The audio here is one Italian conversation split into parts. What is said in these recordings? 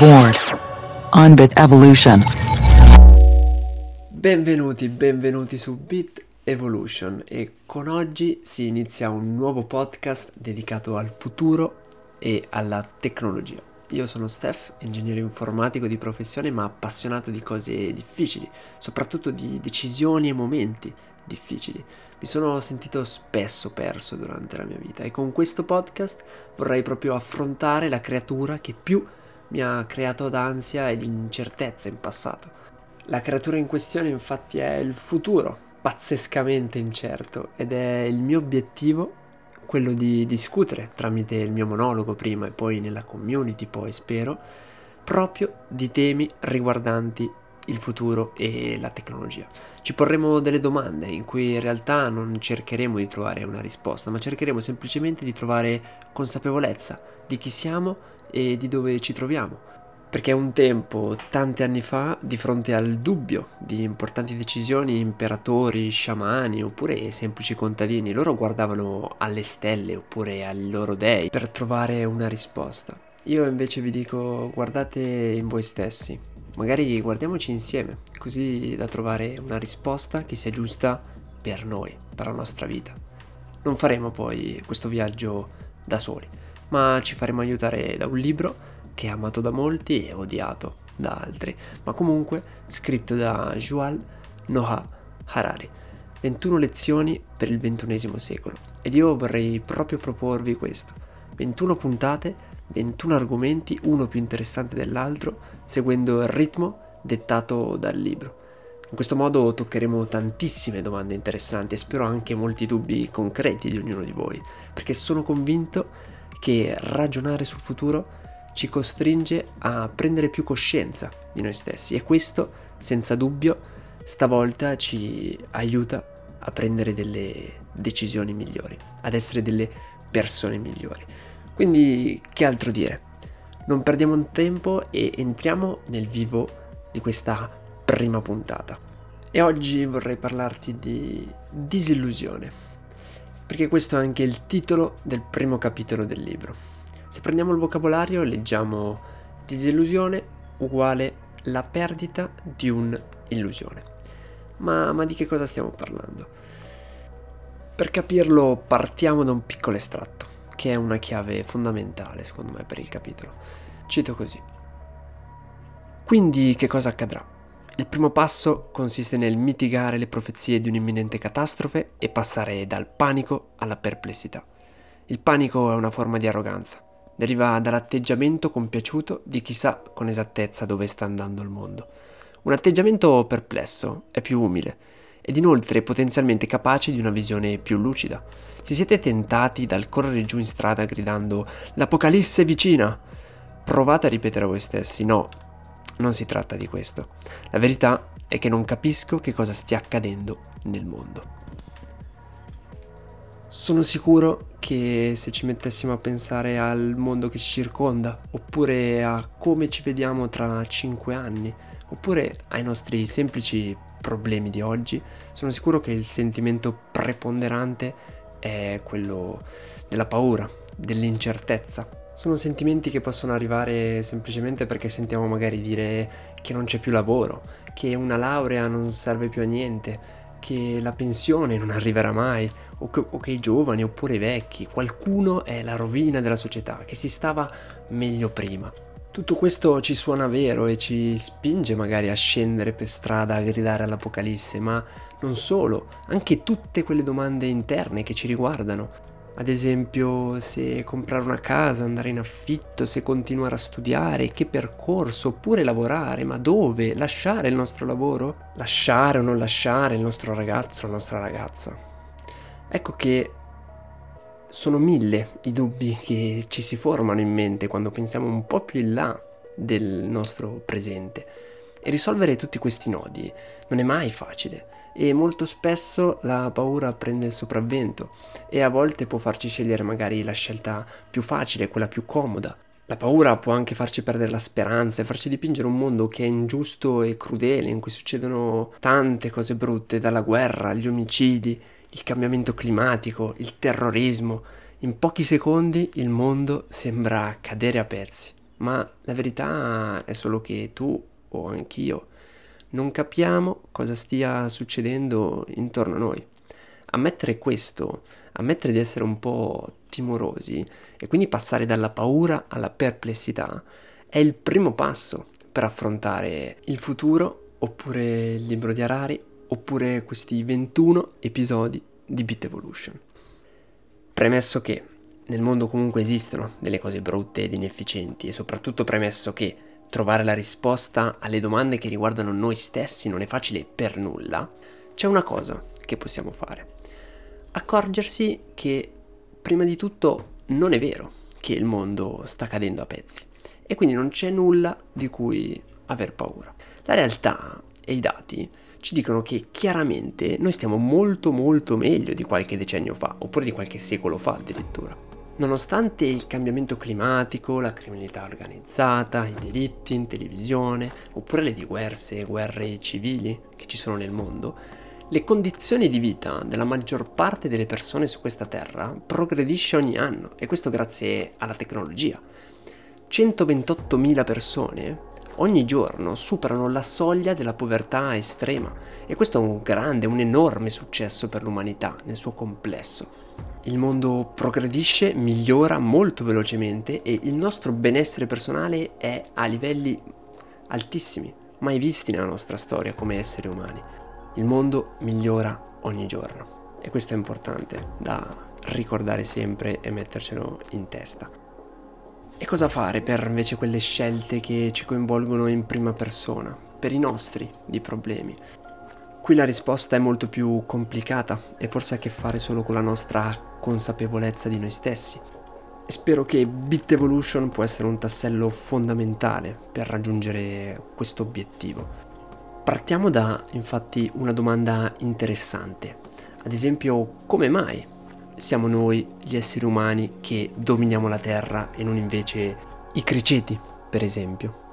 Board. On Bit Evolution. Benvenuti, benvenuti su Bit Evolution e con oggi si inizia un nuovo podcast dedicato al futuro e alla tecnologia. Io sono Steph, ingegnere informatico di professione ma appassionato di cose difficili, soprattutto di decisioni e momenti difficili. Mi sono sentito spesso perso durante la mia vita e con questo podcast vorrei proprio affrontare la creatura che più mi ha creato d'ansia ed incertezza in passato. La creatura in questione infatti è il futuro, pazzescamente incerto, ed è il mio obiettivo quello di discutere tramite il mio monologo prima e poi nella community poi spero, proprio di temi riguardanti il futuro e la tecnologia. Ci porremo delle domande in cui in realtà non cercheremo di trovare una risposta, ma cercheremo semplicemente di trovare consapevolezza di chi siamo e di dove ci troviamo. Perché un tempo, tanti anni fa, di fronte al dubbio di importanti decisioni, imperatori, sciamani oppure semplici contadini, loro guardavano alle stelle oppure ai loro dei per trovare una risposta. Io invece vi dico guardate in voi stessi, magari guardiamoci insieme, così da trovare una risposta che sia giusta per noi, per la nostra vita. Non faremo poi questo viaggio da soli, ma ci faremo aiutare da un libro che è amato da molti e odiato da altri, ma comunque scritto da Yuval Noah Harari. 21 lezioni per il XXI secolo. Ed io vorrei proprio proporvi questo. 21 puntate, 21 argomenti, uno più interessante dell'altro, seguendo il ritmo dettato dal libro. In questo modo toccheremo tantissime domande interessanti e spero anche molti dubbi concreti di ognuno di voi, perché sono convinto che ragionare sul futuro ci costringe a prendere più coscienza di noi stessi e questo, senza dubbio, stavolta ci aiuta a prendere delle decisioni migliori, ad essere delle persone migliori. Quindi, che altro dire? Non perdiamo tempo e entriamo nel vivo di questa prima puntata. E oggi vorrei parlarti di disillusione, perché questo è anche il titolo del primo capitolo del libro. Se prendiamo il vocabolario leggiamo disillusione uguale la perdita di un'illusione. Ma, ma di che cosa stiamo parlando? Per capirlo partiamo da un piccolo estratto, che è una chiave fondamentale secondo me per il capitolo. Cito così. Quindi che cosa accadrà? Il primo passo consiste nel mitigare le profezie di un'imminente catastrofe e passare dal panico alla perplessità. Il panico è una forma di arroganza, deriva dall'atteggiamento compiaciuto di chi sa con esattezza dove sta andando il mondo. Un atteggiamento perplesso è più umile ed inoltre potenzialmente capace di una visione più lucida. Se siete tentati dal correre giù in strada gridando L'Apocalisse è vicina, provate a ripetere a voi stessi no, non si tratta di questo. La verità è che non capisco che cosa stia accadendo nel mondo. Sono sicuro che se ci mettessimo a pensare al mondo che ci circonda, oppure a come ci vediamo tra cinque anni, oppure ai nostri semplici problemi di oggi, sono sicuro che il sentimento preponderante è quello della paura, dell'incertezza. Sono sentimenti che possono arrivare semplicemente perché sentiamo magari dire che non c'è più lavoro, che una laurea non serve più a niente, che la pensione non arriverà mai, o che, o che, i giovani oppure i vecchi, qualcuno è la rovina della società, che si stava meglio prima. Tutto questo ci suona vero e ci spinge magari a scendere per strada a gridare all'Apocalisse, ma non solo, anche tutte quelle domande interne che ci riguardano. Ad esempio, se comprare una casa, andare in affitto, se continuare a studiare, che percorso, oppure lavorare, ma dove? Lasciare il nostro lavoro? Lasciare o non lasciare il nostro ragazzo o la nostra ragazza? Ecco che sono mille i dubbi che ci si formano in mente quando pensiamo un po' più in là del nostro presente. E risolvere tutti questi nodi non è mai facile e molto spesso la paura prende il sopravvento e a volte può farci scegliere magari la scelta più facile, quella più comoda. La paura può anche farci perdere la speranza e farci dipingere un mondo che è ingiusto e crudele, in cui succedono tante cose brutte, dalla guerra agli omicidi, il cambiamento climatico, il terrorismo. In pochi secondi il mondo sembra cadere a pezzi. ma la verità è solo che tu o anch'io non capiamo cosa stia succedendo intorno a noi. Ammettere questo, ammettere di essere un po' timorosi e quindi passare dalla paura alla perplessità è il primo passo per affrontare il futuro oppure il libro di Harari oppure questi 21 episodi di Bit Evolution. Premesso che nel mondo comunque esistono delle cose brutte ed inefficienti e soprattutto premesso che trovare la risposta alle domande che riguardano noi stessi non è facile per nulla, c'è una cosa che possiamo fare. Accorgersi che prima di tutto non è vero che il mondo sta cadendo a pezzi e quindi non c'è nulla di cui aver paura. La realtà e i dati ci dicono che chiaramente noi stiamo molto molto meglio di qualche decennio fa, oppure di qualche secolo fa addirittura. Nonostante il cambiamento climatico, la criminalità organizzata, i diritti in televisione, oppure le diverse guerre civili che ci sono nel mondo, le condizioni di vita della maggior parte delle persone su questa terra progredisce ogni anno e questo grazie alla tecnologia. 128.000 persone ogni giorno superano la soglia della povertà estrema e questo è un grande, un enorme successo per l'umanità nel suo complesso. Il mondo progredisce, migliora molto velocemente e il nostro benessere personale è a livelli altissimi, mai visti nella nostra storia come esseri umani. Il mondo migliora ogni giorno e questo è importante da ricordare sempre e mettercelo in testa. E cosa fare per invece quelle scelte che ci coinvolgono in prima persona, per i nostri di problemi? Qui la risposta è molto più complicata e forse ha a che fare solo con la nostra consapevolezza di noi stessi. E spero che Bit Evolution può essere un tassello fondamentale per raggiungere questo obiettivo. Partiamo da infatti una domanda interessante. Ad esempio, come mai siamo noi gli esseri umani che dominiamo la Terra e non invece i criceti, per esempio.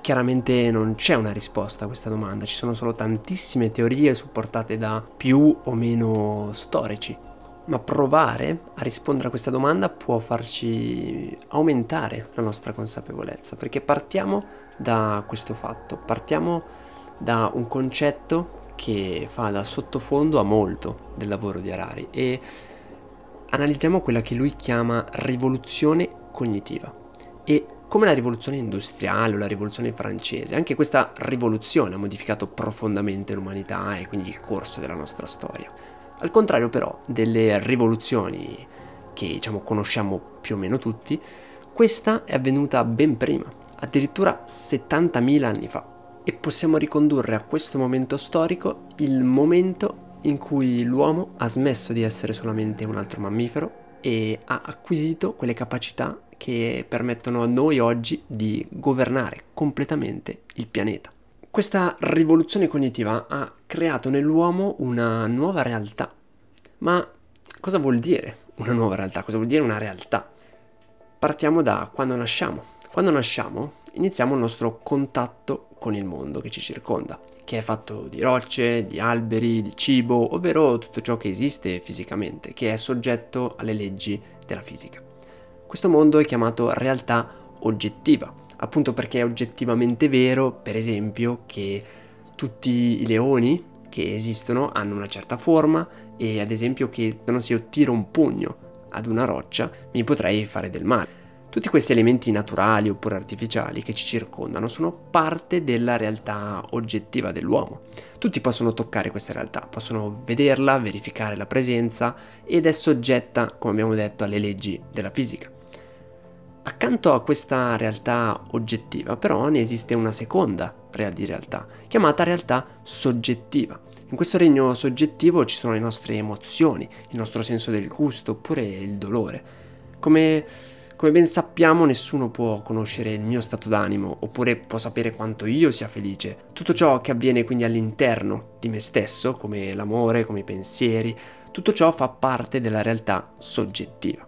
Chiaramente non c'è una risposta a questa domanda, ci sono solo tantissime teorie supportate da più o meno storici, ma provare a rispondere a questa domanda può farci aumentare la nostra consapevolezza, perché partiamo da questo fatto, partiamo da un concetto che fa da sottofondo a molto del lavoro di Harari e analizziamo quella che lui chiama rivoluzione cognitiva e come la rivoluzione industriale o la rivoluzione francese, anche questa rivoluzione ha modificato profondamente l'umanità e quindi il corso della nostra storia. Al contrario però delle rivoluzioni che diciamo conosciamo più o meno tutti, questa è avvenuta ben prima, addirittura 70.000 anni fa e possiamo ricondurre a questo momento storico il momento in cui l'uomo ha smesso di essere solamente un altro mammifero e ha acquisito quelle capacità che permettono a noi oggi di governare completamente il pianeta. Questa rivoluzione cognitiva ha creato nell'uomo una nuova realtà. Ma cosa vuol dire una nuova realtà? Cosa vuol dire una realtà? Partiamo da quando nasciamo. Quando nasciamo iniziamo il nostro contatto con il mondo che ci circonda, che è fatto di rocce, di alberi, di cibo, ovvero tutto ciò che esiste fisicamente, che è soggetto alle leggi della fisica. Questo mondo è chiamato realtà oggettiva, appunto perché è oggettivamente vero, per esempio, che tutti i leoni che esistono hanno una certa forma e ad esempio che se io tiro un pugno ad una roccia mi potrei fare del male. Tutti questi elementi naturali oppure artificiali che ci circondano sono parte della realtà oggettiva dell'uomo. Tutti possono toccare questa realtà, possono vederla, verificare la presenza ed è soggetta, come abbiamo detto, alle leggi della fisica. Accanto a questa realtà oggettiva, però, ne esiste una seconda di realtà, chiamata realtà soggettiva. In questo regno soggettivo ci sono le nostre emozioni, il nostro senso del gusto oppure il dolore. Come come ben sappiamo nessuno può conoscere il mio stato d'animo oppure può sapere quanto io sia felice. Tutto ciò che avviene quindi all'interno di me stesso, come l'amore, come i pensieri, tutto ciò fa parte della realtà soggettiva.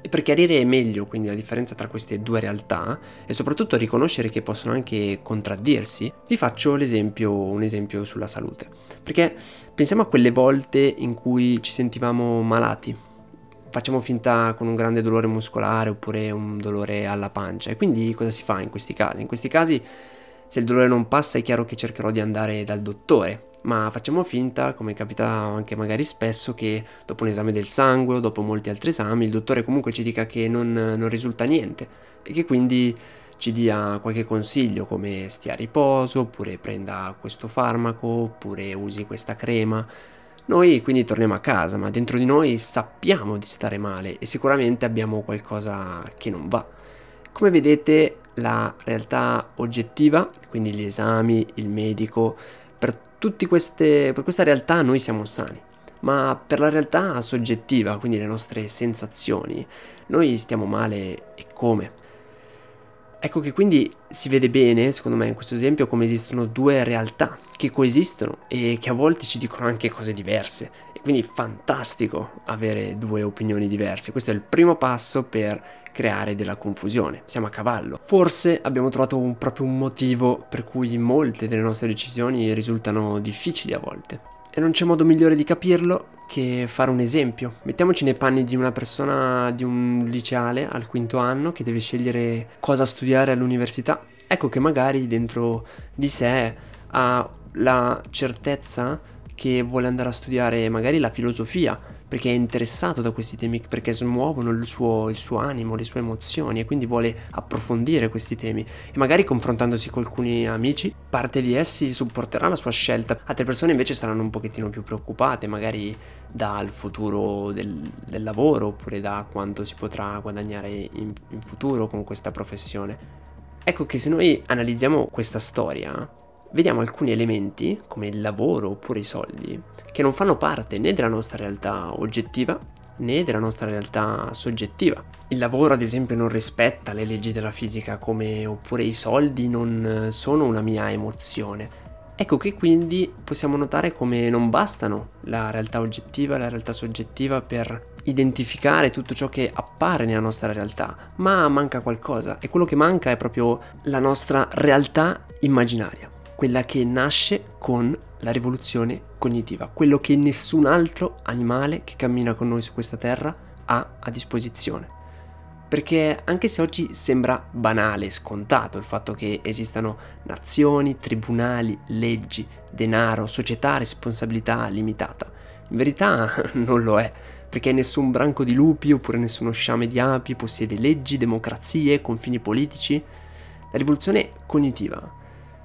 E per chiarire meglio quindi la differenza tra queste due realtà e soprattutto riconoscere che possono anche contraddirsi, vi faccio l'esempio, un esempio sulla salute. Perché pensiamo a quelle volte in cui ci sentivamo malati, facciamo finta con un grande dolore muscolare oppure un dolore alla pancia. E quindi cosa si fa in questi casi? In questi casi, se il dolore non passa, è chiaro che cercherò di andare dal dottore. Ma facciamo finta, come capita anche magari spesso, che dopo un esame del sangue o dopo molti altri esami, il dottore comunque ci dica che non, non risulta niente e che quindi ci dia qualche consiglio come stia a riposo, oppure prenda questo farmaco, oppure usi questa crema. Noi quindi torniamo a casa, ma dentro di noi sappiamo di stare male e sicuramente abbiamo qualcosa che non va. Come vedete, la realtà oggettiva, quindi gli esami, il medico, per, queste, per questa realtà noi siamo sani. Ma per la realtà soggettiva, quindi le nostre sensazioni, noi stiamo male e come? Ecco che quindi si vede bene, secondo me, in questo esempio, come esistono due realtà che coesistono e che a volte ci dicono anche cose diverse. E quindi fantastico avere due opinioni diverse. Questo è il primo passo per creare della confusione. Siamo a cavallo. Forse abbiamo trovato un, proprio un motivo per cui molte delle nostre decisioni risultano difficili a volte. E non c'è modo migliore di capirlo che fare un esempio. Mettiamoci nei panni di una persona, di un liceale al quinto anno che deve scegliere cosa studiare all'università. Ecco che magari dentro di sé ha la certezza che vuole andare a studiare magari la filosofia, perché è interessato da questi temi, perché smuovono il suo, il suo, animo, le sue emozioni e quindi vuole approfondire questi temi. E magari confrontandosi con alcuni amici, parte di essi supporterà la sua scelta. Altre persone invece saranno un pochettino più preoccupate, magari dal futuro del, del lavoro oppure da quanto si potrà guadagnare in, in futuro con questa professione. Ecco che se noi analizziamo questa storia, vediamo alcuni elementi, come il lavoro oppure i soldi, che non fanno parte né della nostra realtà oggettiva né della nostra realtà soggettiva. Il lavoro, ad esempio, non rispetta le leggi della fisica, come oppure i soldi non sono una mia emozione. Ecco che quindi possiamo notare come non bastano la realtà oggettiva e la realtà soggettiva per identificare tutto ciò che appare nella nostra realtà, ma manca qualcosa e quello che manca è proprio la nostra realtà immaginaria quella che nasce con la rivoluzione cognitiva, quello che nessun altro animale che cammina con noi su questa terra ha a disposizione. Perché anche se oggi sembra banale, scontato il fatto che esistano nazioni, tribunali, leggi, denaro, società, responsabilità limitata, in verità non lo è, perché nessun branco di lupi oppure nessuno sciame di api possiede leggi, democrazie, confini politici. La rivoluzione cognitiva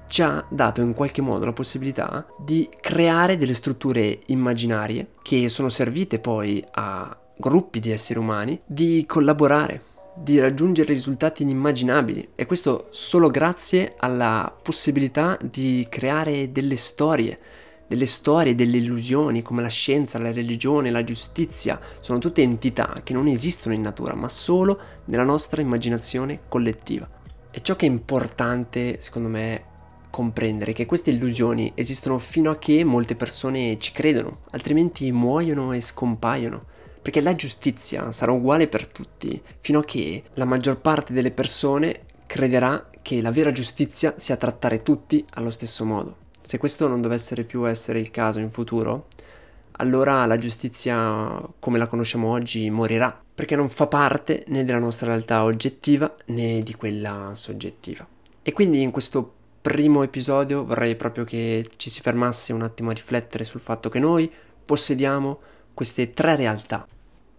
ci ha dato in qualche modo la possibilità di creare delle strutture immaginarie che sono servite poi a gruppi di esseri umani di collaborare, di raggiungere risultati inimmaginabili e questo solo grazie alla possibilità di creare delle storie, delle storie, delle illusioni come la scienza, la religione, la giustizia, sono tutte entità che non esistono in natura ma solo nella nostra immaginazione collettiva. E ciò che è importante, secondo me, comprendere che queste illusioni esistono fino a che molte persone ci credono, altrimenti muoiono e scompaiono. Perché la giustizia sarà uguale per tutti, fino a che la maggior parte delle persone crederà che la vera giustizia sia trattare tutti allo stesso modo. Se questo non dovesse più essere il caso in futuro, allora la giustizia come la conosciamo oggi morirà, perché non fa parte né della nostra realtà oggettiva né di quella soggettiva. E quindi in questo primo episodio vorrei proprio che ci si fermasse un attimo a riflettere sul fatto che noi possediamo queste tre realtà.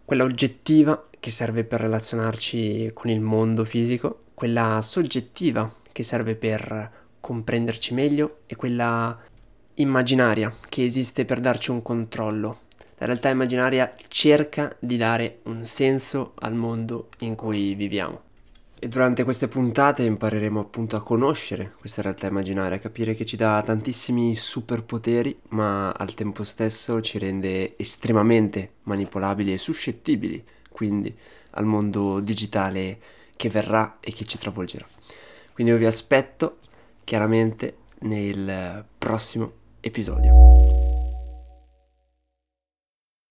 Quella oggettiva che serve per relazionarci con il mondo fisico, quella soggettiva che serve per comprenderci meglio e quella immaginaria che esiste per darci un controllo. La realtà immaginaria cerca di dare un senso al mondo in cui viviamo. E durante queste puntate impareremo appunto a conoscere questa realtà immaginaria, a capire che ci dà tantissimi superpoteri, ma al tempo stesso ci rende estremamente manipolabili e suscettibili, quindi al mondo digitale che verrà e che ci travolgerà. Quindi io vi aspetto chiaramente nel prossimo episodio.